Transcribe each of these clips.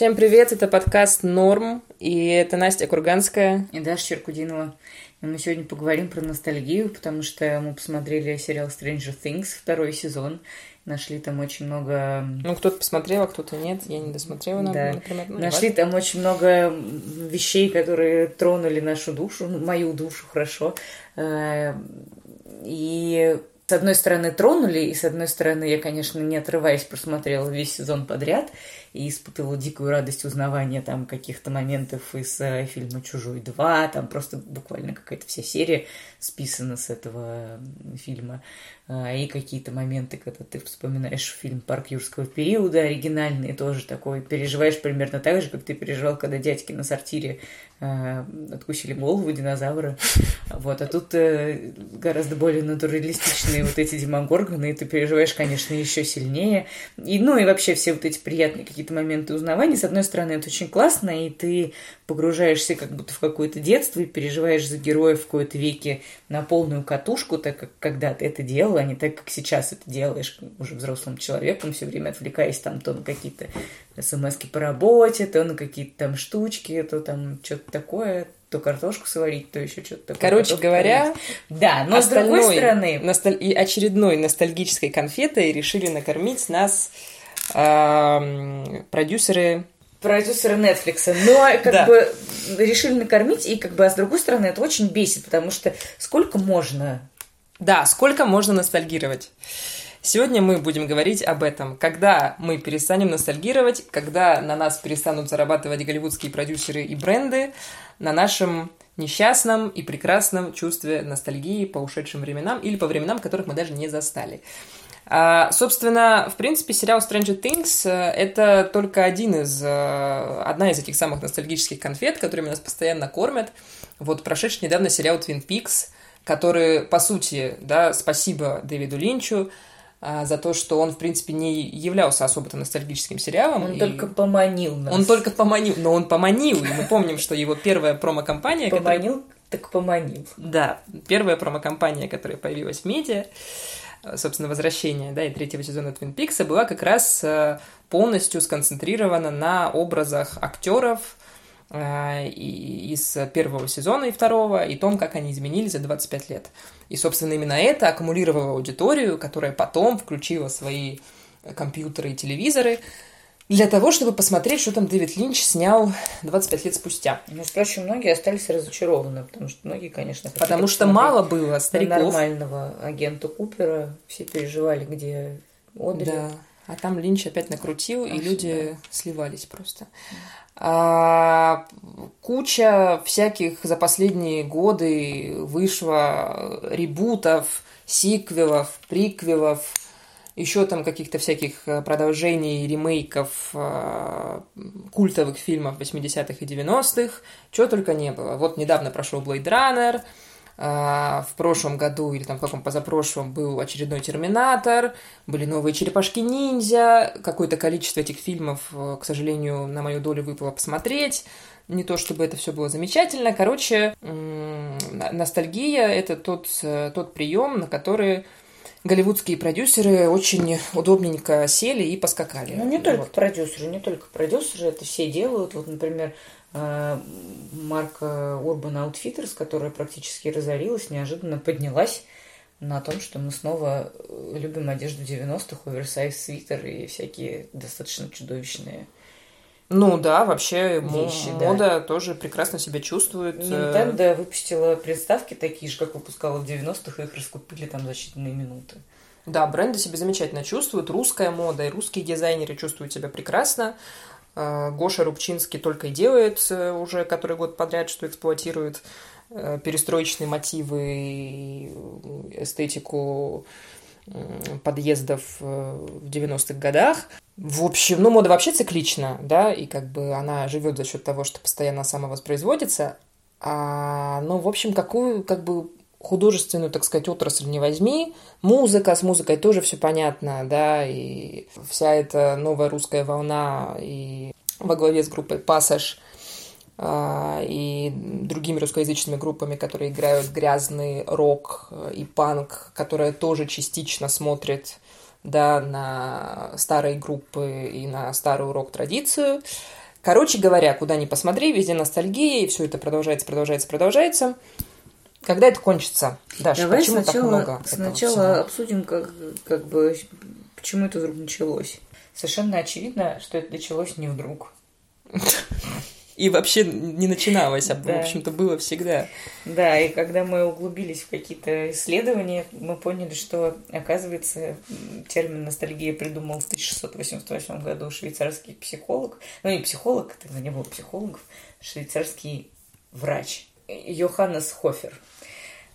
Всем привет, это подкаст «Норм», и это Настя Курганская. И Даша Черкудинова. И мы сегодня поговорим про ностальгию, потому что мы посмотрели сериал Stranger Things, второй сезон. Нашли там очень много... Ну, кто-то посмотрел, а кто-то нет. Я не досмотрела, да. например. Ну, Нашли там очень много вещей, которые тронули нашу душу, ну, мою душу, хорошо. Э, и с одной стороны, тронули, и с одной стороны, я, конечно, не отрываясь, просмотрела весь сезон подряд и испытывала дикую радость узнавания там каких-то моментов из э, фильма «Чужой 2», там просто буквально какая-то вся серия списана с этого фильма. А, и какие-то моменты, когда ты вспоминаешь фильм «Парк юрского периода» оригинальный, тоже такой, переживаешь примерно так же, как ты переживал, когда дядьки на сортире э, откусили голову динозавра. Вот, а тут э, гораздо более натуралистичные вот эти демогорганы, и ты переживаешь, конечно, еще сильнее. И, ну, и вообще все вот эти приятные какие-то моменты узнавания. С одной стороны, это очень классно, и ты погружаешься как будто в какое-то детство и переживаешь за героев в какой-то веке на полную катушку, так как когда ты это делал, а не так, как сейчас это делаешь уже взрослым человеком, все время отвлекаясь там то на какие-то смс по работе, то на какие-то там штучки, то там что-то такое, то картошку сварить, то еще что-то такое. Короче говоря, сварить. да, но с другой стороны... Носталь... И очередной ностальгической конфетой решили накормить нас э, продюсеры продюсеры Netflix, но как да. бы решили накормить, и как бы, а с другой стороны, это очень бесит, потому что сколько можно? Да, сколько можно ностальгировать? Сегодня мы будем говорить об этом. Когда мы перестанем ностальгировать, когда на нас перестанут зарабатывать голливудские продюсеры и бренды, на нашем несчастном и прекрасном чувстве ностальгии по ушедшим временам или по временам, которых мы даже не застали. А, собственно, в принципе, сериал Stranger Things это только один из, э, одна из этих самых ностальгических конфет, которыми нас постоянно кормят. Вот прошедший недавно сериал Twin Peaks, который, по сути, да, спасибо Дэвиду Линчу, а, за то, что он, в принципе, не являлся особо-то ностальгическим сериалом. Он и... только поманил нас. Он только поманил, но он поманил. И мы помним, что его первая промо-компания... Поманил, которая... так поманил. Да, первая промо-компания, которая появилась в медиа, собственно, возвращение, да, и третьего сезона Твин Пикса была как раз э, полностью сконцентрирована на образах актеров э, из первого сезона и второго, и том, как они изменились за 25 лет. И, собственно, именно это аккумулировало аудиторию, которая потом включила свои компьютеры и телевизоры, для того, чтобы посмотреть, что там Дэвид Линч снял 25 лет спустя. Ну, впрочем, многие остались разочарованы, потому что многие, конечно, Потому что мало было стариков. нормального агента Купера. Все переживали, где Одри. Да. А там Линч опять накрутил, а и люди да. сливались просто. А, куча всяких за последние годы вышло ребутов, сиквелов, приквелов, еще там каких-то всяких э, продолжений, ремейков э, культовых фильмов 80-х и 90-х, чего только не было. Вот недавно прошел Blade Runner, э, в прошлом году или там в каком позапрошлом был очередной Терминатор, были новые Черепашки-ниндзя, какое-то количество этих фильмов, к сожалению, на мою долю выпало посмотреть. Не то чтобы это все было замечательно. Короче, ностальгия это тот, тот прием, на который голливудские продюсеры очень удобненько сели и поскакали. Ну, не вот. только продюсеры, не только продюсеры, это все делают. Вот, например, э, марка Urban Outfitters, которая практически разорилась, неожиданно поднялась на том, что мы снова любим одежду 90-х, оверсайз свитер и всякие достаточно чудовищные ну да, вообще вещи, мода да. тоже прекрасно себя чувствует. Nintendo выпустила приставки такие же, как выпускала в 90-х, и их раскупили там за считанные минуты. Да, бренды себя замечательно чувствуют, русская мода и русские дизайнеры чувствуют себя прекрасно. А, Гоша Рубчинский только и делает э, уже который год подряд, что эксплуатирует э, перестроечные мотивы эстетику подъездов э, в 90-х годах. В общем, ну, мода вообще циклична, да, и как бы она живет за счет того, что постоянно самовоспроизводится. А, ну, в общем, какую, как бы, художественную, так сказать, отрасль не возьми, музыка, с музыкой тоже все понятно, да, и вся эта новая русская волна и во главе с группой «Пассаж» и другими русскоязычными группами, которые играют грязный рок и панк, которая тоже частично смотрит да, на старые группы и на старую рок-традицию. Короче говоря, куда ни посмотри, везде ностальгия, и все это продолжается, продолжается, продолжается. Когда это кончится? Даша, Давай почему сначала, так много? сначала обсудим, как, как бы, почему это вдруг началось. Совершенно очевидно, что это началось не вдруг. И вообще не начиналось, а Да. в общем-то было всегда. Да, и когда мы углубились в какие-то исследования, мы поняли, что, оказывается, термин ностальгия придумал в 1688 году швейцарский психолог. Ну, не психолог, тогда не было психологов, швейцарский врач Йоханнес Хофер.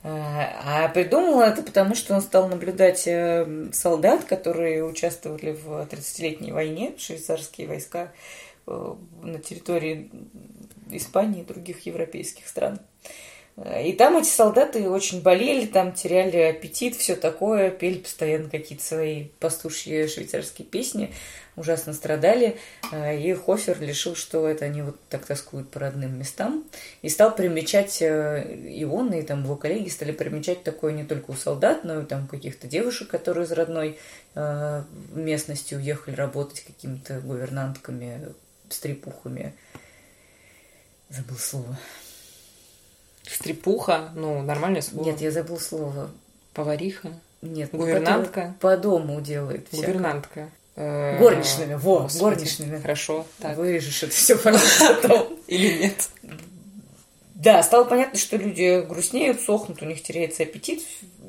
А а придумал это потому, что он стал наблюдать э, солдат, которые участвовали в 30-летней войне, швейцарские войска на территории Испании и других европейских стран. Э, И там эти солдаты очень болели, там теряли аппетит, все такое, пели постоянно какие-то свои пастушьи швейцарские песни, ужасно страдали. Э, И Хофер решил, что это они вот так тоскуют по родным местам. И стал примечать, э, и он, и там его коллеги стали примечать такое не только у солдат, но и там каких-то девушек, которые из родной э, местности уехали работать какими-то гувернантками, стрепухами. Забыл слово. Стрепуха, ну, нормальное слово. Нет, я забыл слово. Повариха, Нет, ну, Гувернантка? по дому делает всякое. гувернантка. Э, Горничными, во, Господи, горничными. Хорошо, так. Вырежешь это все потом. Или нет? Да, стало понятно, что люди грустнеют, сохнут, у них теряется аппетит.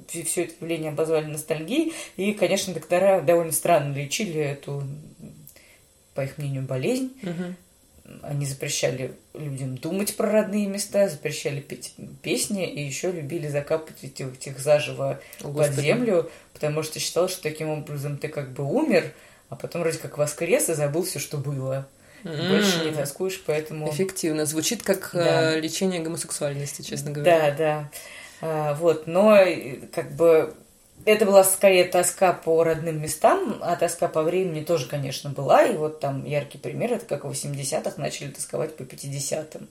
Все это явление обозвали ностальгией. И, конечно, доктора довольно странно лечили эту, по их мнению, болезнь. Мгм. Они запрещали людям думать про родные места, запрещали петь песни и еще любили закапывать этих, этих заживо О, под Господи. землю, потому что считал, что таким образом ты как бы умер, а потом вроде как воскрес и забыл все, что было. Больше не тоскуешь, поэтому... Эффективно. Звучит как Да. э, лечение гомосексуальности, честно говоря. Да, да. А, вот, но э, как бы это была скорее тоска по родным местам, а тоска по времени тоже, конечно, была. И вот там яркий пример, это как в 80-х начали тосковать по 50-м.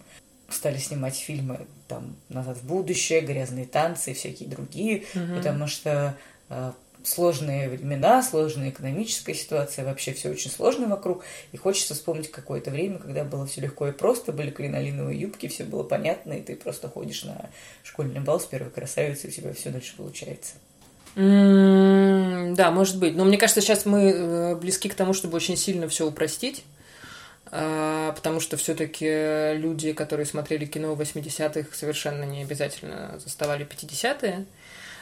Стали снимать фильмы там «Назад в будущее», «Грязные танцы» и всякие другие, Мгм. потому что э, сложные времена, сложная экономическая ситуация, вообще все очень сложно вокруг. И хочется вспомнить какое-то время, когда было все легко и просто, были кринолиновые юбки, все было понятно, и ты просто ходишь на школьный бал с первой красавицей, у тебя все дальше получается. М, Да, может быть. Но мне кажется, сейчас мы э, близки к тому, чтобы очень сильно все упростить. А, Потому что все-таки люди, которые смотрели кино в 80-х, совершенно не обязательно заставали 50-е.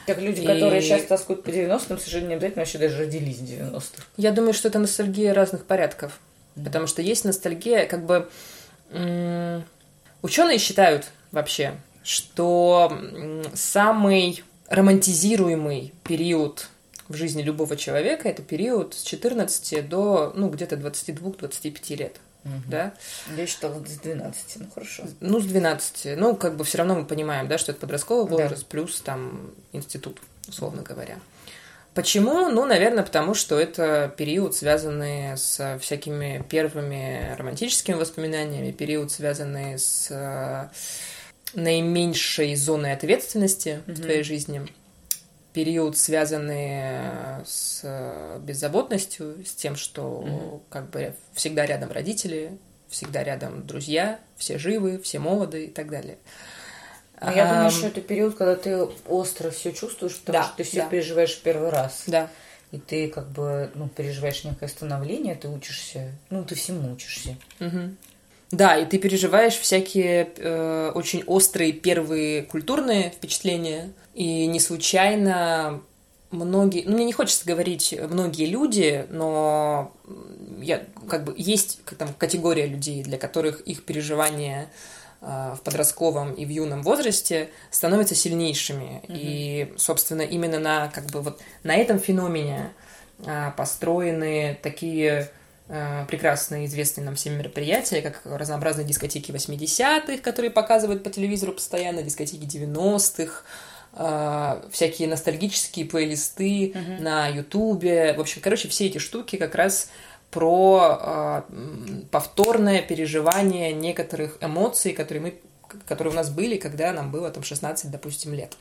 Как люди, И- которые сейчас тоскуют по 90-м, совершенно не обязательно вообще даже родились в 90-х. Я думаю, что это ностальгия разных порядков. Потому что есть ностальгия, как бы... Ученые считают вообще, что м, самый романтизируемый период в жизни любого человека это период с 14 до, ну, где-то 22-25 лет. Да? Я считала с 12, ну хорошо. Ну, с 12. Ну, как бы все равно мы понимаем, да, что это подростковый Да. возраст плюс там институт, условно говоря. Почему? Ну, наверное, потому что это период, связанный с всякими первыми романтическими воспоминаниями, период, связанный с э, наименьшей зоной ответственности в твоей жизни, период, связанный с э, беззаботностью, с тем, что как бы всегда рядом родители, всегда рядом друзья, все живы, все молоды и так далее. Но я думаю, что это период, когда ты остро все чувствуешь, потому Да, что ты все да. переживаешь в первый раз. Да. И ты как бы, ну, переживаешь некое становление, ты учишься, ну, ты всему учишься. Мгм. Да, и ты переживаешь всякие э, очень острые первые культурные впечатления. И не случайно многие, ну мне не хочется говорить многие люди, но я как бы есть там категория людей, для которых их переживания э, в подростковом и в юном возрасте становятся сильнейшими. И, собственно, именно на как бы вот на этом феномене э, построены такие прекрасные известные нам всем мероприятия, как разнообразные дискотеки 80-х, которые показывают по телевизору постоянно, дискотеки 90-х, э, всякие ностальгические плейлисты на Ютубе. В общем, короче, все эти штуки как раз про э, повторное переживание некоторых эмоций, которые мы которые у нас были, когда нам было там 16, допустим, лет.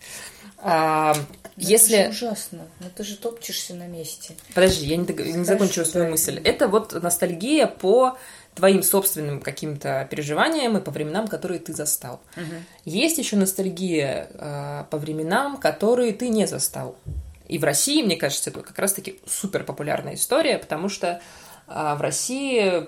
А, если... Это же ужасно. Ну, ты же топчешься на месте. Подожди, я не, дог- не закончила свою мысль. Это вот ностальгия по твоим собственным каким-то переживаниям и по временам, которые ты застал. Угу. Есть еще ностальгия э, по временам, которые ты не застал. И в России, мне кажется, это как раз-таки супер популярная история, потому что э, в России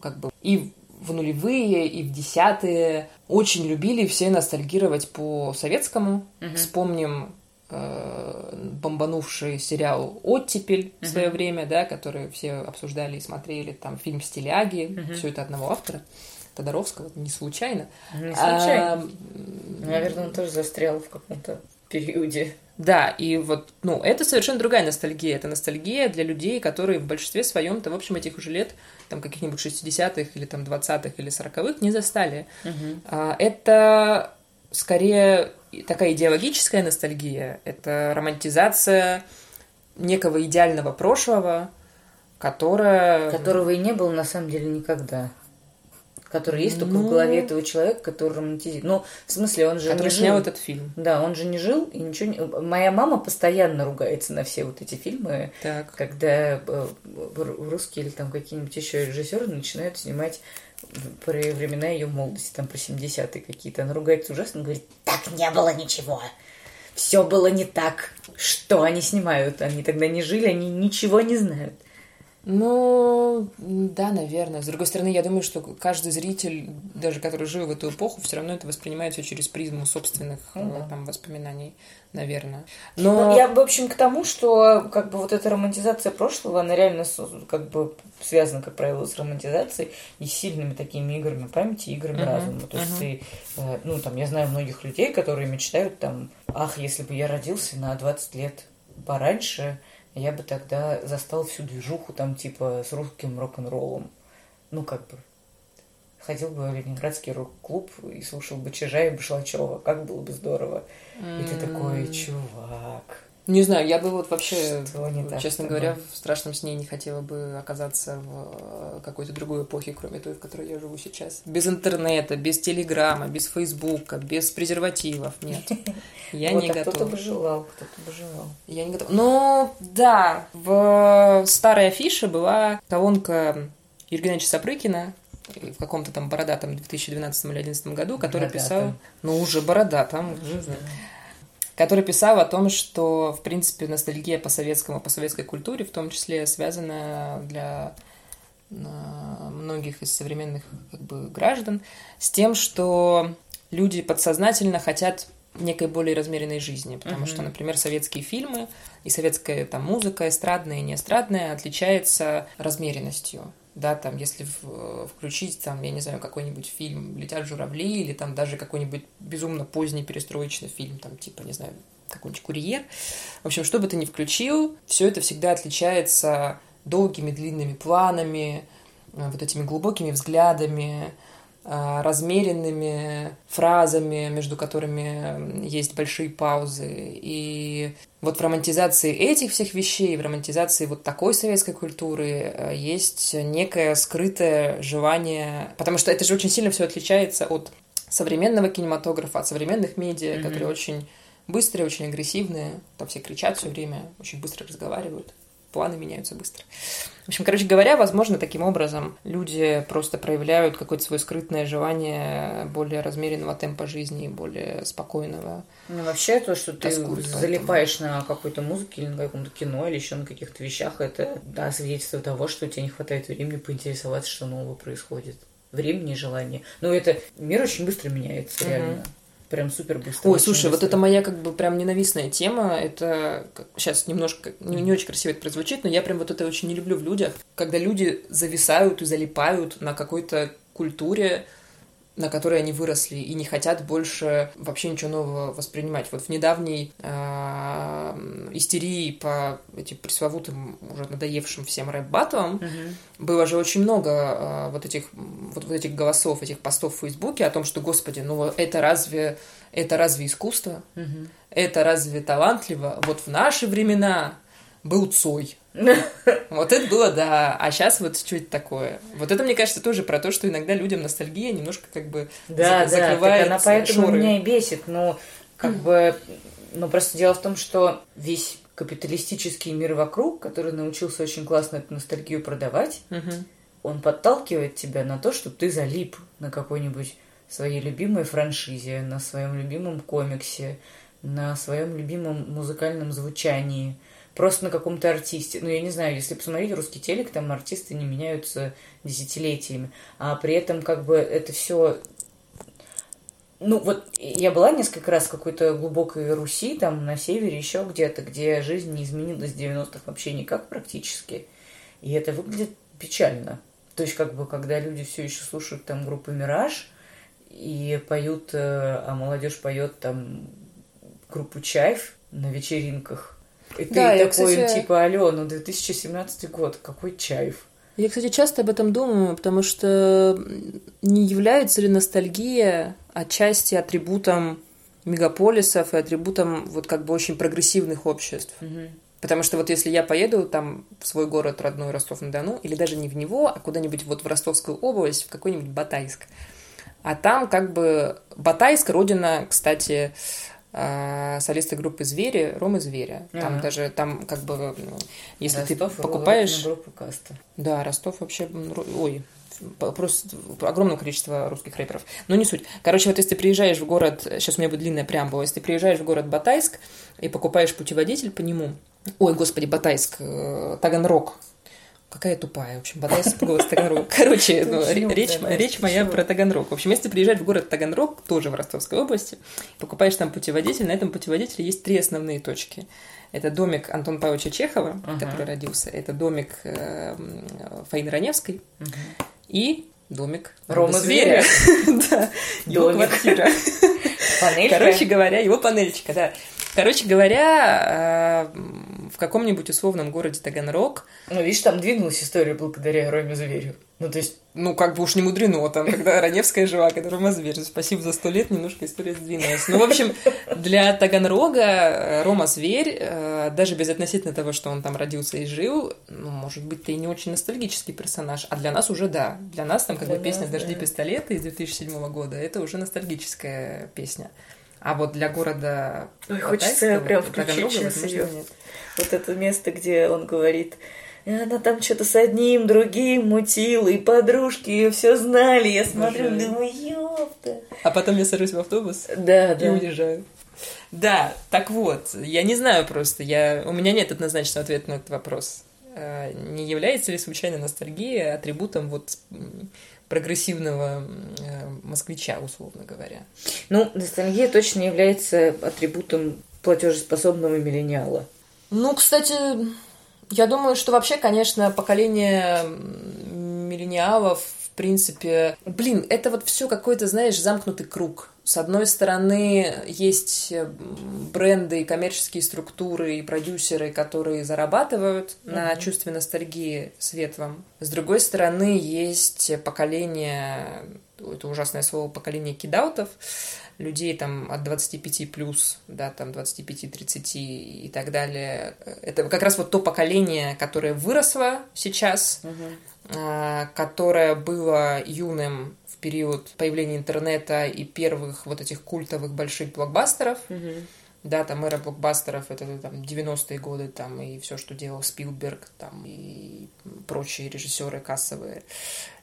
как бы и в нулевые, и в десятые очень любили все ностальгировать по советскому. Мгм. Вспомним э, бомбанувший сериал «Оттепель» в свое время, да, который все обсуждали и смотрели, там фильм «Стиляги», Мгм. все это одного автора, Тодоровского, не случайно. Не случайно. А, Наверное, он тоже застрял в каком-то периоде. Да, и вот, ну, это совершенно другая ностальгия. Это ностальгия для людей, которые в большинстве своем-то, в общем, этих уже лет, там, каких-нибудь 60-х или там 20-х или 40-х не застали. Мгм. А, Это скорее такая идеологическая ностальгия, это романтизация некого идеального прошлого, которое... Которого и не было на самом деле никогда. Который есть только Ну. в голове этого человека, который романтизирует. Ну, в смысле, он же который не снял жил. этот фильм. Да, он же не жил и ничего не... Моя мама постоянно ругается на все вот эти фильмы, Так. когда э, ру- русские или там какие-нибудь еще режиссеры начинают снимать про времена ее молодости, там про 70-е какие-то. Она ругается ужасно, говорит, так не было ничего. Все было не так. Что они снимают? Они тогда не жили, они ничего не знают. Ну, да, наверное. С другой стороны, я думаю, что каждый зритель, даже который жил в эту эпоху, все равно это воспринимает все через призму собственных Ну э, да. там, воспоминаний, наверное. Ну, Но я, в общем, к тому, что как бы вот эта романтизация прошлого, она реально как бы связана, как правило, с романтизацией и сильными такими играми памяти, играми Мгм, разума. То есть мгм. ты, э, ну, там, я знаю многих людей, которые мечтают там, ах, если бы я родился на 20 лет пораньше, я бы тогда застал всю движуху там, типа, с русским рок-н-роллом. Ну, как бы, ходил бы в Ленинградский рок-клуб и слушал бы Чижа и Башлачева. Как было бы здорово. И ты такой, чувак, Не знаю, я бы вот вообще, так честно говоря, в страшном сне не хотела бы оказаться в э, какой-то другой эпохе, кроме той, в которой я живу сейчас. Без интернета, без телеграмма, без фейсбука, без презервативов. Нет, я вот, не а кто-то готова. бы желал, кто-то бы желал. Я не готова. Ну, да, в старой афише была колонка Евгения Ильича Сапрыкина в каком-то там бородатом 2012 или 2011 году, который писал... Ну, уже бородатом, уже, да. Который писал о том, что, в принципе, ностальгия по советскому, по советской культуре, в том числе, связана для э, многих из современных как бы, граждан с тем, что люди подсознательно хотят некой более размеренной жизни, потому Мгм. что, например, советские фильмы и советская там музыка, эстрадная и неэстрадная, отличается размеренностью. Да, там, если в- включить, там, я не знаю, какой-нибудь фильм «Летят журавли» или там даже какой-нибудь безумно поздний перестроечный фильм, там, типа, не знаю, какой-нибудь «Курьер». В общем, что бы ты ни включил, все это всегда отличается долгими длинными планами, э, вот этими глубокими взглядами, э, размеренными фразами, между которыми есть большие паузы. И вот в романтизации этих всех вещей, в романтизации вот такой советской культуры э, есть некое скрытое желание, потому что это же очень сильно все отличается от современного кинематографа, от современных медиа, Мгм. которые очень быстрые, очень агрессивные, там все кричат все время, очень быстро разговаривают, планы меняются быстро. В общем, короче говоря, возможно, таким образом люди просто проявляют какое-то свое скрытное желание более размеренного темпа жизни, более спокойного. Ну, вообще, то, что ты залипаешь на какой-то музыке или на каком-то кино или еще на каких-то вещах, это, да, свидетельство того, что тебе не хватает времени поинтересоваться, что нового происходит. Времени и желания. Ну, это мир очень быстро меняется, Мгм. реально. Прям супер быстро. Ой, слушай, вот быстро. это моя как бы прям ненавистная тема. Это сейчас немножко не, не очень красиво это прозвучит, но я прям вот это очень не люблю в людях, когда люди зависают и залипают на какой-то культуре, на которой они выросли и не хотят больше вообще ничего нового воспринимать. Вот в недавней э, истерии по этим пресловутым уже надоевшим всем рэп-баттлам Мгм. было же очень много э, вот этих вот, вот этих голосов, этих постов в Фейсбуке о том, что, господи, ну это разве это разве искусство? Мгм. Это разве талантливо? Вот в наши времена был Цой. Вот это было, да. А сейчас вот что это такое? Вот это, мне кажется, тоже про то, что иногда людям ностальгия немножко как бы Да, зак- да, закрывает она поэтому шоры. меня и бесит. Но как бы, ну просто дело в том, что весь капиталистический мир вокруг, который научился очень классно эту ностальгию продавать, Мгм. он подталкивает тебя на то, чтобы ты залип на какой-нибудь своей любимой франшизе, на своем любимом комиксе, на своем любимом музыкальном звучании, просто на каком-то артисте. Ну, я не знаю, если посмотреть русский телек, там артисты не меняются десятилетиями, а при этом как бы это все ну, вот я была несколько раз в какой-то глубокой Руси, там на севере, еще где-то, где жизнь не изменилась в 90-х вообще никак практически. И это выглядит печально. То есть, как бы, когда люди все еще слушают там группу «Мираж» и поют, э, а молодежь поет там группу «Чайф» на вечеринках, и ты да, такой, кстати... типа, алло, ну 2017 год, какой «Чайф»? Я, кстати, часто об этом думаю, потому что не является ли ностальгия отчасти атрибутом мегаполисов и атрибутом вот как бы очень прогрессивных обществ? Угу. Потому что вот если я поеду там в свой город родной Ростов-на-Дону, или даже не в него, а куда-нибудь вот в Ростовскую область, в какой-нибудь Батайск, а там как бы Батайск, родина, кстати, э, солиста группы «Звери», Ромы Зверя. Там ага. даже, там как бы, ну, если Ростов ты покупаешь... группу каста. Да, Ростов вообще, ой, просто огромное количество русских рэперов. Но не суть. Короче, вот если ты приезжаешь в город, сейчас у меня будет длинная преамбула, если ты приезжаешь в город Батайск и покупаешь путеводитель по нему, ой, господи, Батайск, э, Таганрог, Какая тупая, в общем, Батайск голос Таганрог. Короче, ну, речь, речь моя про Таганрог. В общем, если ты приезжаешь в город Таганрог, тоже в Ростовской области, покупаешь там путеводитель, на этом путеводителе есть три основные точки. Это домик Антона Павловича Чехова, uh-huh. который родился, это домик э, Фаины Раневской, uh-huh и домик Рома Зверя. Да, его квартира. Короче говоря, его панельчика, да. Короче говоря, э, в каком-нибудь условном городе Таганрог. Ну, видишь, там двинулась история благодаря Роме Зверю. Ну, то есть... Ну, как бы уж не мудрено, там, когда Раневская жива, когда Рома Зверь. Спасибо за сто лет, немножко история сдвинулась. Ну, в общем, для Таганрога э, Рома Зверь, э, даже без относительно того, что он там родился и жил, ну, может быть, ты и не очень ностальгический персонаж, а для нас уже да. Для нас там как для бы песня нас, «Дожди да. пистолеты» из 2007 года, это уже ностальгическая песня. А вот для города... Ой, хочется прям включить сейчас ее. Вот это место, где он говорит... И она там что-то с одним, другим мутила, и подружки ее все знали. Я смотрю, Боже. думаю, ёпта. А потом я сажусь в автобус да, и да. уезжаю. Да, так вот, я не знаю просто, я... у меня нет однозначного ответа на этот вопрос. А, не является ли случайно ностальгия атрибутом вот прогрессивного э, москвича, условно говоря. Ну, ностальгия точно является атрибутом платежеспособного миллениала. Ну, кстати, я думаю, что вообще, конечно, поколение миллениалов, в принципе, блин, это вот все какой-то, знаешь, замкнутый круг. С одной стороны, есть бренды, коммерческие структуры и продюсеры, которые зарабатывают mm-hmm. на чувстве ностальгии светлом. С другой стороны, есть поколение, это ужасное слово, поколение кидаутов, людей там от 25 плюс, да, там 25-30 и так далее. Это как раз вот то поколение, которое выросло сейчас, угу. Которое было юным период появления интернета и первых вот этих культовых больших блокбастеров. Mm-hmm. Да, там эра блокбастеров, это там 90-е годы, там и все, что делал Спилберг, там и прочие режиссеры кассовые.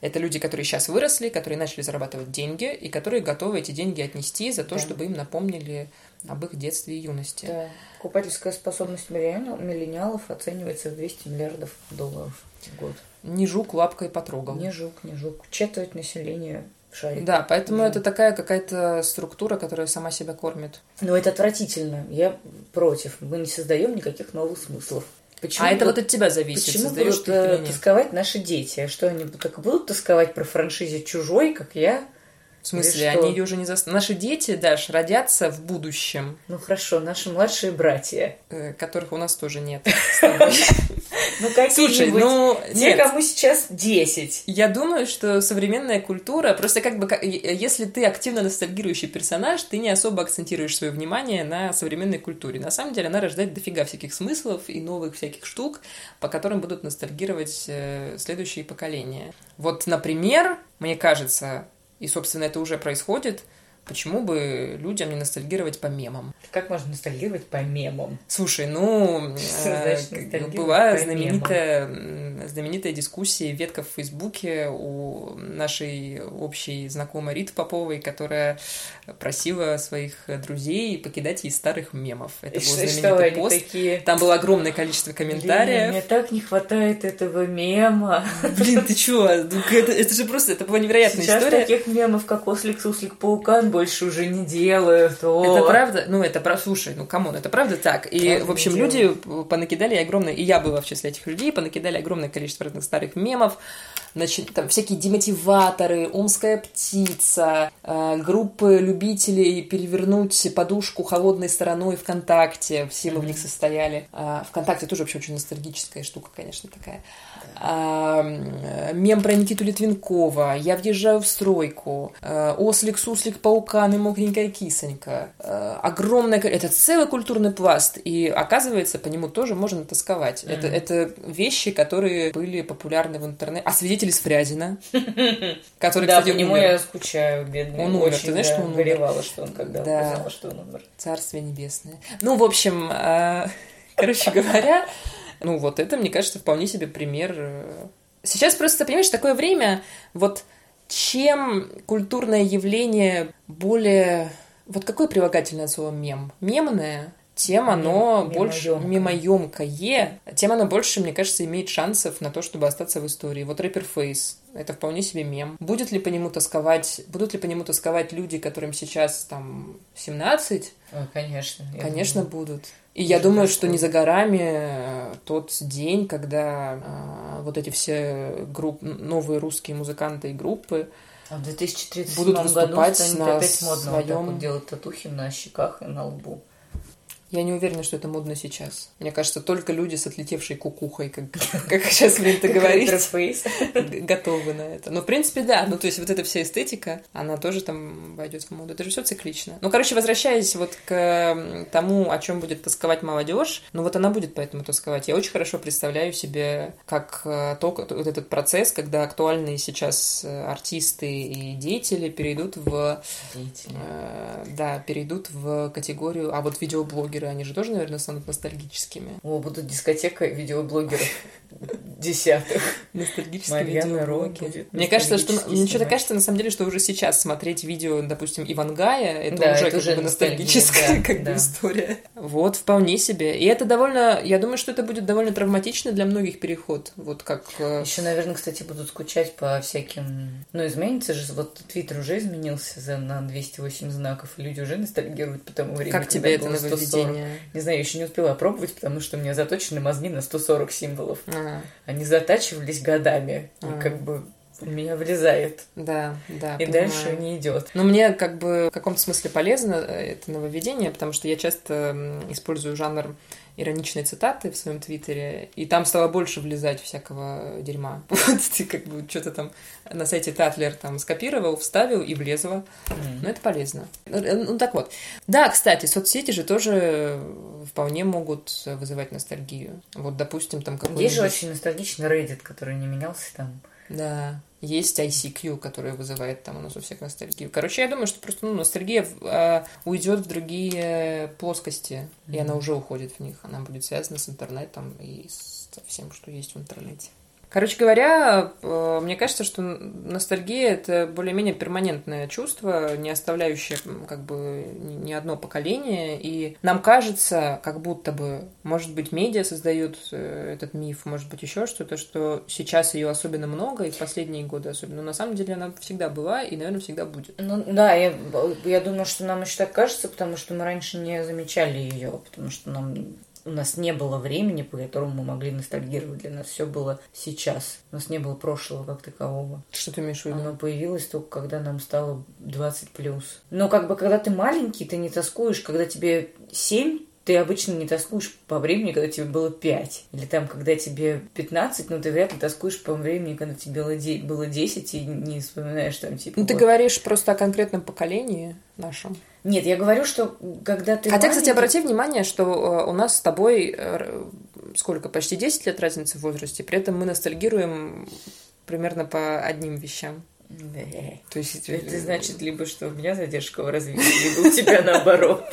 Это люди, которые сейчас выросли, которые начали зарабатывать деньги и которые готовы эти деньги отнести за то, да. чтобы им напомнили об их детстве и юности. Да. Покупательская способность миллениалов оценивается в 200 миллиардов долларов в год. Не жук лапкой потрогал. Не жук, не жук. Четверть населения шарит. Да, поэтому да. это такая какая-то структура, которая сама себя кормит. Но это отвратительно. Я против. Мы не создаем никаких новых смыслов. Почему а это вот от тебя зависит. Почему будут э, тосковать наши дети? А что они так будут тосковать про франшизе чужой, как я? В смысле, они ее уже не застанут. Наши дети, Даш, родятся в будущем. Ну хорошо, наши младшие братья. Э, которых у нас тоже нет. Ну какие ну... Те, кому сейчас 10. Я думаю, что современная культура... Просто как бы, если ты активно ностальгирующий персонаж, ты не особо акцентируешь свое внимание на современной культуре. На самом деле она рождает дофига всяких смыслов и новых всяких штук, по которым будут ностальгировать э, следующие поколения. Вот, например, мне кажется, и, собственно, это уже происходит, почему бы людям не ностальгировать по мемам? Как можно ностальгировать по мемам? Слушай, ну, э, была знаменитая знаменитая дискуссия, ветка в Фейсбуке у нашей общей знакомой Риты Поповой, которая просила своих друзей покидать ей старых мемов. Это был знаменитый что пост. Такие... Там было огромное количество комментариев. Блин, мне так не хватает этого мема. Блин, ты чё? Ну, это, это же просто, это была невероятная Сейчас история. таких мемов, как Ослик, Суслик, Паукан больше уже не делают. О. Это правда? Ну, это правда. Слушай, ну, come on, это правда так. И, правда в общем, люди понакидали огромное, и я была в числе этих людей, понакидали огромное количество разных старых мемов, значит, там всякие демотиваторы, омская птица, э, группы любителей перевернуть подушку холодной стороной ВКонтакте, все мы в них состояли. Э, ВКонтакте тоже вообще очень ностальгическая штука, конечно, такая. А, мем про Никиту Литвинкова, я въезжаю в стройку, а, ослик, суслик, паукан и мокренькая кисонька. А, огромное... Это целый культурный пласт, и оказывается, по нему тоже можно тосковать. Mm-hmm. Это, это вещи, которые были популярны в интернете. А свидетели с Фрязина, который, да, кстати, по нему я скучаю, бедный. Он умер, ты знаешь, что он умер? что он когда узнала, что он умер. Царствие небесное. Ну, в общем, короче говоря, ну, вот это, мне кажется, вполне себе пример. Сейчас просто, понимаешь, такое время, вот чем культурное явление более... Вот какое прилагательное слово мем? Мемное, тем оно Мем, больше мимоемкое, тем оно больше, мне кажется, имеет шансов на то, чтобы остаться в истории. Вот рэпер Фейс, это вполне себе мем. Будет ли по нему тосковать, будут ли по нему тосковать люди, которым сейчас там 17? О, конечно. Конечно, думаю. будут. И я думаю, что не за горами э, тот день, когда э, вот эти все групп, новые русские музыканты и группы а в 2037 будут выступать году станет на опять модно своем... вот так вот делать татухи на щеках и на лбу. Я не уверена, что это модно сейчас. Мне кажется, только люди с отлетевшей кукухой, как, как сейчас принято говорить, готовы на это. Но, в принципе, да. Ну, то есть, вот эта вся эстетика, она тоже там войдет в моду. Это же все циклично. Ну, короче, возвращаясь вот к тому, о чем будет тосковать молодежь, ну, вот она будет поэтому тосковать. Я очень хорошо представляю себе, как э, то, вот этот процесс, когда актуальные сейчас э, артисты и деятели перейдут в... Деятели. Э, да, перейдут в категорию... А вот видеоблогеры видеоблогеры, они же тоже, наверное, станут ностальгическими. О, будут дискотека видеоблогеров десятых. Ностальгические видеоблоги. Мне кажется, что... Мне что-то кажется, на самом деле, что уже сейчас смотреть видео, допустим, Ивангая, это да, уже это как уже бы ностальгическая как бы история. Вот, вполне себе. И это довольно... Я думаю, что это будет довольно травматично для многих переход. Вот как... Э, Еще, наверное, кстати, будут скучать по всяким... Ну, изменится же, вот Твиттер уже изменился за на 208 знаков, и люди уже ностальгируют по тому времени. Как тебе это нововведение? Не знаю, еще не успела опробовать, потому что у меня заточены мозги на 140 символов. Ага. Они затачивались годами. Ага. И как бы у меня влезает. Да, да. И понимаю. дальше не идет. Но мне как бы в каком-то смысле полезно э, это нововведение, потому что я часто использую жанр ироничные цитаты в своем твиттере, и там стало больше влезать всякого дерьма. Вот ты как бы что-то там на сайте Татлер там скопировал, вставил и влезло. Mm. Ну, это полезно. Ну, так вот. Да, кстати, соцсети же тоже вполне могут вызывать ностальгию. Вот, допустим, там какой-нибудь... Есть же очень ностальгичный Reddit, который не менялся там. Да. Есть ICQ, который вызывает там у нас у всех ностальгию. Короче, я думаю, что просто ну, ностальгия э, уйдет в другие плоскости, mm-hmm. и она уже уходит в них. Она будет связана с интернетом и со всем, что есть в интернете. Короче говоря, э, мне кажется, что ностальгия это более-менее перманентное чувство, не оставляющее как бы ни одно поколение. И нам кажется, как будто бы, может быть, медиа создают э, этот миф, может быть, еще что-то, что сейчас ее особенно много, и в последние годы особенно. Но на самом деле она всегда была и, наверное, всегда будет. Ну да, я, я думаю, что нам еще так кажется, потому что мы раньше не замечали ее, потому что нам у нас не было времени, по которому мы могли ностальгировать. Для нас все было сейчас. У нас не было прошлого как такового. Что ты имеешь в виду? Оно появилось только когда нам стало 20 плюс. Но как бы когда ты маленький, ты не тоскуешь, когда тебе 7, ты обычно не тоскуешь по времени, когда тебе было 5. Или там, когда тебе 15, но ты вряд ли тоскуешь по времени, когда тебе было 10, и не вспоминаешь там типа... Ну, ты вот... говоришь просто о конкретном поколении нашем. Нет, я говорю, что когда ты... Хотя, маленький... кстати, обрати внимание, что э, у нас с тобой э, сколько, почти 10 лет разницы в возрасте, при этом мы ностальгируем примерно по одним вещам. Да. То есть это значит либо, что у меня задержка в развитии, либо у тебя наоборот.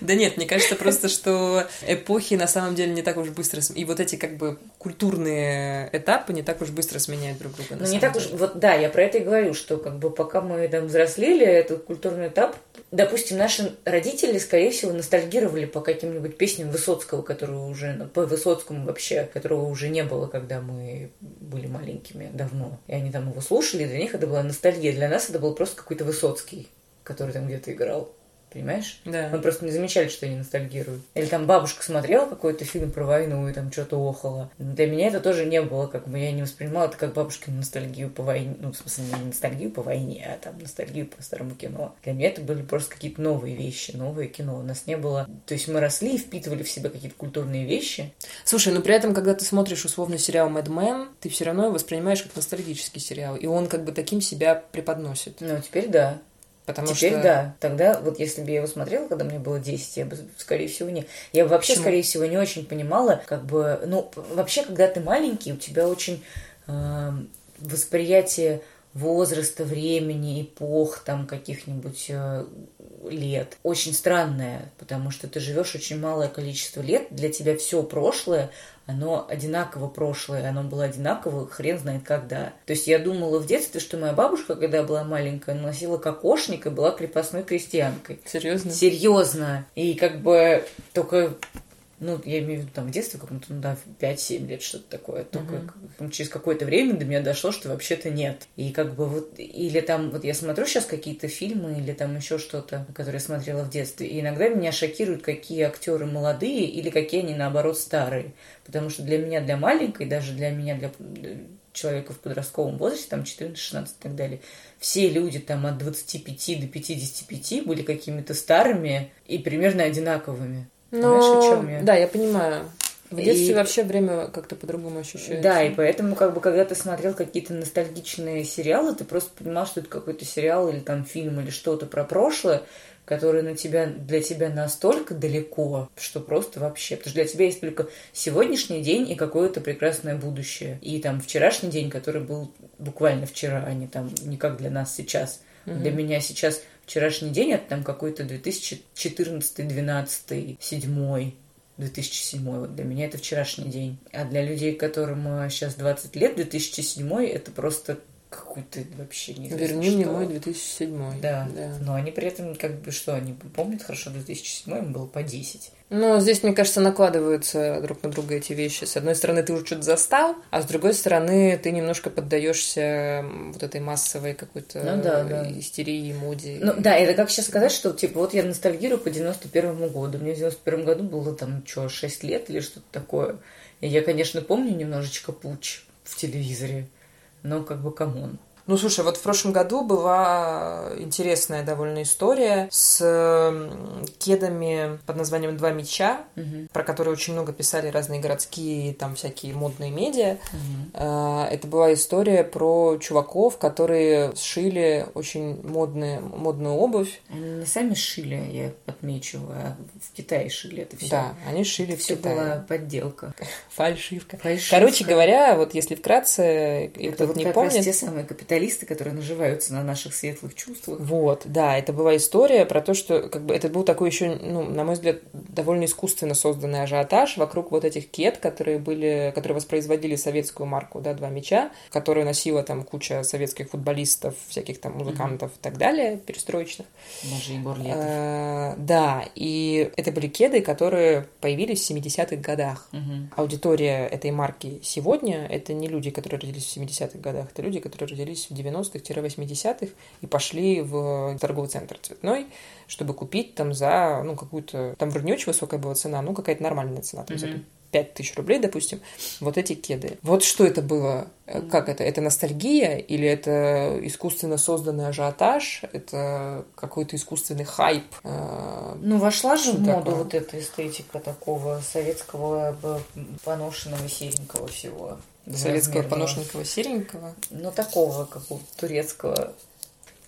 Да нет, мне кажется просто, что эпохи на самом деле не так уж быстро... И вот эти как бы культурные этапы не так уж быстро сменяют друг друга. Ну не так уж... Вот да, я про это и говорю, что как бы пока мы там взрослели, этот культурный этап... Допустим, наши родители, скорее всего, ностальгировали по каким-нибудь песням Высоцкого, которого уже... Ну, по Высоцкому вообще, которого уже не было, когда мы были маленькими давно. И они там его слушали, и для них это была ностальгия. Для нас это был просто какой-то Высоцкий, который там где-то играл. Понимаешь? Да. Мы просто не замечали, что они ностальгируют. Или там бабушка смотрела какой-то фильм про войну и там что-то охала. Для меня это тоже не было, как бы я не воспринимала это как бабушкину ностальгию по войне. Ну, в смысле, не ностальгию по войне, а там ностальгию по старому кино. Для меня это были просто какие-то новые вещи, новое кино. У нас не было... То есть мы росли и впитывали в себя какие-то культурные вещи. Слушай, но при этом, когда ты смотришь условно сериал Mad Men, ты все равно его воспринимаешь как ностальгический сериал. И он как бы таким себя преподносит. Ну, теперь да. Потому Теперь что... да. Тогда, вот если бы я его смотрела, когда мне было 10, я бы, скорее всего, не... Я бы вообще, Почему? скорее всего, не очень понимала, как бы... Ну, вообще, когда ты маленький, у тебя очень э, восприятие возраста, времени, эпох, там, каких-нибудь э, лет. Очень странное, потому что ты живешь очень малое количество лет, для тебя все прошлое, оно одинаково прошлое, оно было одинаково, хрен знает когда. То есть я думала в детстве, что моя бабушка, когда была маленькая, носила кокошник и была крепостной крестьянкой. Серьезно? Серьезно. И как бы только ну, я имею в виду там в детстве каком-то, ну да, 5-7 лет, что-то такое. Только Мгм. как- через какое-то время до меня дошло, что вообще-то нет. И как бы вот, или там, вот я смотрю сейчас какие-то фильмы, или там еще что-то, которые я смотрела в детстве, и иногда меня шокируют, какие актеры молодые, или какие они, наоборот, старые. Потому что для меня, для маленькой, даже для меня, для человека в подростковом возрасте, там 14-16 и так далее, все люди там от 25 до 55 были какими-то старыми и примерно одинаковыми. Но... Знаешь, о чем я? Да, я понимаю. В И- детстве вообще время как-то по-другому ощущается. Да, и поэтому, как бы, когда ты смотрел какие-то ностальгичные сериалы, ты просто понимал, что это какой-то сериал или там фильм или что-то про прошлое, которое на тебя, для тебя настолько далеко, что просто вообще. Потому что для тебя есть только сегодняшний день и какое-то прекрасное будущее. И там вчерашний день, который был буквально вчера, а не там не как для нас сейчас. Мгм. Для меня сейчас вчерашний день это там какой-то 2014, 12, 7 2007 вот для меня это вчерашний день. А для людей, которым э, сейчас 20 лет, 2007 это просто какой-то вообще не Верни мне мой 2007. Да. да. Но они при этом как бы что, они помнят хорошо 2007 им было по 10. Но здесь, мне кажется, накладываются друг на друга эти вещи. С одной стороны, ты уже что-то застал, а с другой стороны, ты немножко поддаешься вот этой массовой какой-то Ну да, да. истерии, моде. Ну да, это как сейчас сказать, что типа вот я ностальгирую по 91 году. Мне в 91 году было там что, 6 лет или что-то такое. И я, конечно, помню немножечко пуч в телевизоре, но как бы come on. Ну, слушай, вот в прошлом году была интересная довольно история с кедами под названием «Два меча», Мгм. про которые очень много писали разные городские, там, всякие модные медиа. А, Это была история про чуваков, которые сшили очень модные, модную обувь. Они сами шили, я отмечу, а в Китае шили это все. Да, они шили в все Китае. была подделка. Фальшивка. Фальшивка. Короче говоря, вот если вкратце, это кто вот не помнит, те самые капиталисты, которые наживаются на наших светлых чувствах. Вот, да, это была история про то, что как бы это был такой еще, ну, на мой взгляд, довольно искусственно созданный ажиотаж вокруг вот этих кет, которые были, которые воспроизводили советскую марку, да, два мяча, которую носила там куча советских футболистов, всяких там музыкантов и так далее, перестроечных. Даже Егор Летов. Э, Да, и это были кеды, которые появились в 70-х годах. Мгм. Аудитория этой марки сегодня — это не люди, которые родились в 70-х годах, это люди, которые родились в 90-х-80-х и пошли в торговый центр цветной, чтобы купить там за, ну, какую-то... Там вроде не очень высокая была цена, ну, какая-то нормальная цена, там, за Мгм. 5 тысяч рублей, допустим, вот эти кеды. Вот что это было? Э, Как это? Это ностальгия или это искусственно созданный ажиотаж? Это какой-то искусственный хайп? Э, Ну, вошла же Что в моду такое? вот эта эстетика такого советского б- поношенного серенького всего. Советского поношенького серенького? Ну, такого, какого-то турецкого.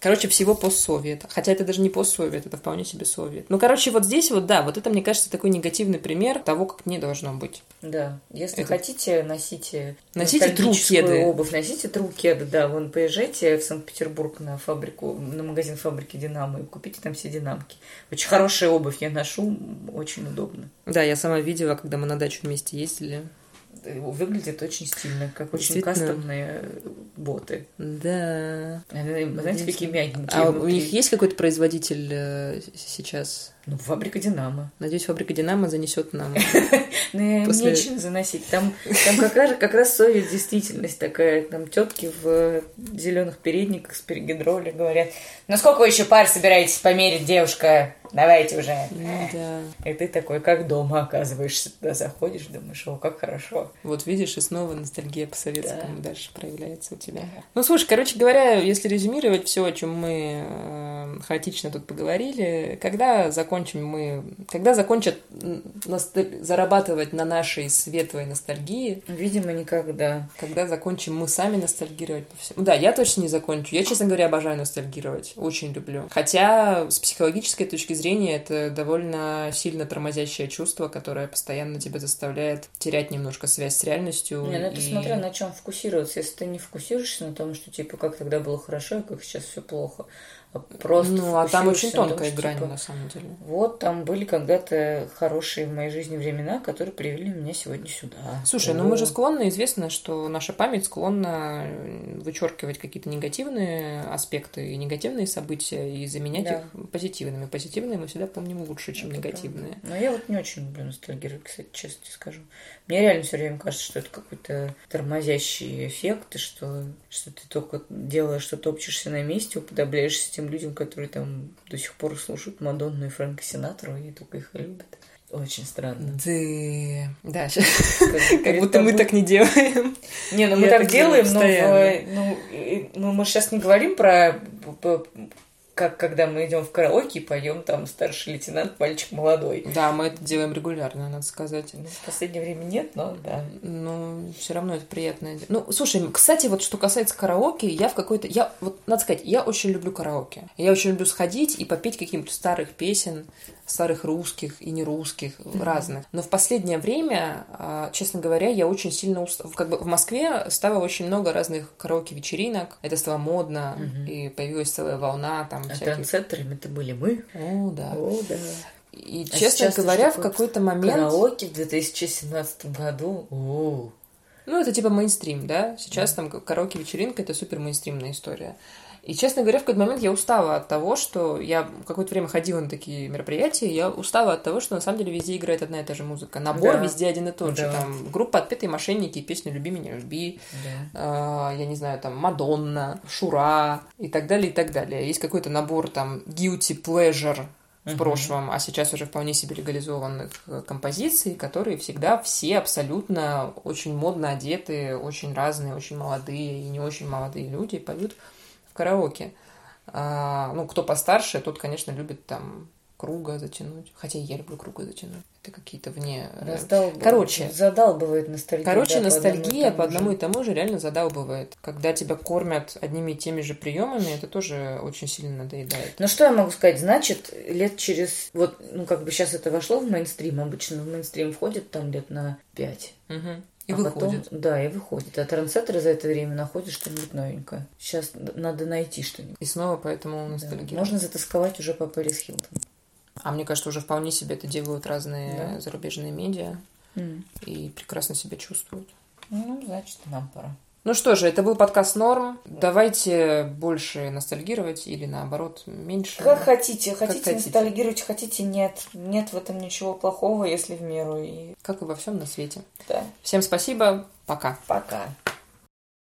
Короче, всего постсовет. Хотя это даже не постсовет, это вполне себе совет. Ну, короче, вот здесь вот, да, вот это, мне кажется, такой негативный пример того, как не должно быть. Да, если это... хотите, носите Носите тру-кеды. обувь, носите тру-кеды, да, вон поезжайте в Санкт-Петербург на фабрику, на магазин фабрики Динамо и купите там все динамки. Очень хорошая обувь я ношу, очень удобно. Да, я сама видела, когда мы на дачу вместе ездили выглядит очень стильно, как очень кастомные боты. Да. Знаете, какие мягенькие. А у них есть какой-то производитель э, сейчас? Ну, фабрика Динамо. Надеюсь, фабрика Динамо занесет нам. Ну, нечем заносить. Там, как, раз, совет действительность такая. Там тетки в зеленых передниках с перегидроли говорят: Ну сколько вы еще пар собираетесь померить, девушка? Давайте уже. Ну, да. И ты такой, как дома оказываешься, туда заходишь, думаешь, о, как хорошо. Вот видишь, и снова ностальгия по советскому да. дальше проявляется у тебя. Ну, слушай, короче говоря, если резюмировать все, о чем мы э, хаотично тут поговорили, когда закончим мы, когда закончат носталь... зарабатывать на нашей светлой ностальгии? Видимо, никогда. Когда закончим мы сами ностальгировать по всему. Да, я точно не закончу. Я, честно говоря, обожаю ностальгировать. Очень люблю. Хотя с психологической точки зрения это довольно сильно тормозящее чувство, которое постоянно тебя заставляет терять немножко связь с реальностью. Не, ну это и... смотря на чем фокусироваться. Если ты не фокусируешься на том, что типа как тогда было хорошо, и как сейчас все плохо, просто Ну, а там очень тонкая том, грань, типа, на самом деле. Вот, там были когда-то хорошие в моей жизни времена, которые привели меня сегодня сюда. Слушай, О. ну мы же склонны, известно, что наша память склонна вычеркивать какие-то негативные аспекты и негативные события и заменять да. их позитивными. Позитивные мы всегда помним лучше, чем Это негативные. Правда. Но я вот не очень люблю ностальгировать, кстати, честно тебе скажу. Мне реально все время кажется, что это какой-то тормозящий эффект, и что, что ты только делаешь, что топчешься на месте, уподобляешься тем людям, которые там до сих пор слушают Мадонну и Фрэнка Синатру, и только их любят. Очень странно. Да, да, как, как будто мы так не делаем. Не, ну мы так делаем, но ну, ну, мы сейчас не говорим про как когда мы идем в караоке и поем там старший лейтенант, мальчик молодой. Да, мы это делаем регулярно, надо сказать. Ну, в последнее время нет, но да. Ну, все равно это приятное. Ну, слушай, кстати, вот что касается караоке, я в какой-то... Я, вот, надо сказать, я очень люблю караоке. Я очень люблю сходить и попеть каким-то старых песен, старых русских и не русских, mm-hmm. разных. Но в последнее время, а, честно говоря, я очень сильно уст... как бы в Москве стало очень много разных караоке-вечеринок. Это стало модно, mm-hmm. и появилась целая волна там а всяких... трансцентрами это были мы. О, да. О, да. И, а честно говоря, в какой-то момент... Караоке в 2017 году. О. Ну, это типа мейнстрим, да? Сейчас там караоке-вечеринка — это супер мейнстримная история. И, честно говоря, в какой-то момент я устала от того, что я какое-то время ходила на такие мероприятия, я устала от того, что на самом деле везде играет одна и та же музыка. Набор да. везде один и тот да. же. Там группа «Отпетые мошенники», песня «Люби меня, люби», да. э, я не знаю, там «Мадонна», «Шура» и так далее, и так далее. Есть какой-то набор там «Guilty Pleasure», в uh-huh. прошлом, а сейчас уже вполне себе легализованных э, композиций, которые всегда все абсолютно очень модно одеты, очень разные, очень молодые и не очень молодые люди поют в караоке. А, ну, кто постарше, тот, конечно, любит там круга затянуть. Хотя я люблю круга затянуть. Это какие-то вне... Раздалбывает. Короче. Задалбывает ностальгия. Короче, да, ностальгия по одному, и, по одному и тому же реально задалбывает. Когда тебя кормят одними и теми же приемами, это тоже очень сильно надоедает. Ну, что я могу сказать? Значит, лет через... Вот, ну, как бы сейчас это вошло в мейнстрим. Обычно в мейнстрим входит там лет на пять. Угу. И а выходит. Потом, да, и выходит. А трансеттеры за это время находят что-нибудь новенькое. Сейчас надо найти что-нибудь. И снова поэтому ностальгия. Да. Можно затасковать уже по Пэрис Хилтон. А мне кажется, уже вполне себе это делают разные да. зарубежные медиа. Mm. И прекрасно себя чувствуют. Ну, значит, нам пора. Ну что же, это был подкаст Норм. Давайте больше ностальгировать или наоборот меньше. Как хотите. Хотите как хотите. ностальгировать, хотите нет. Нет в этом ничего плохого, если в меру. И... Как и во всем на свете. Да. Всем спасибо. Пока. Пока.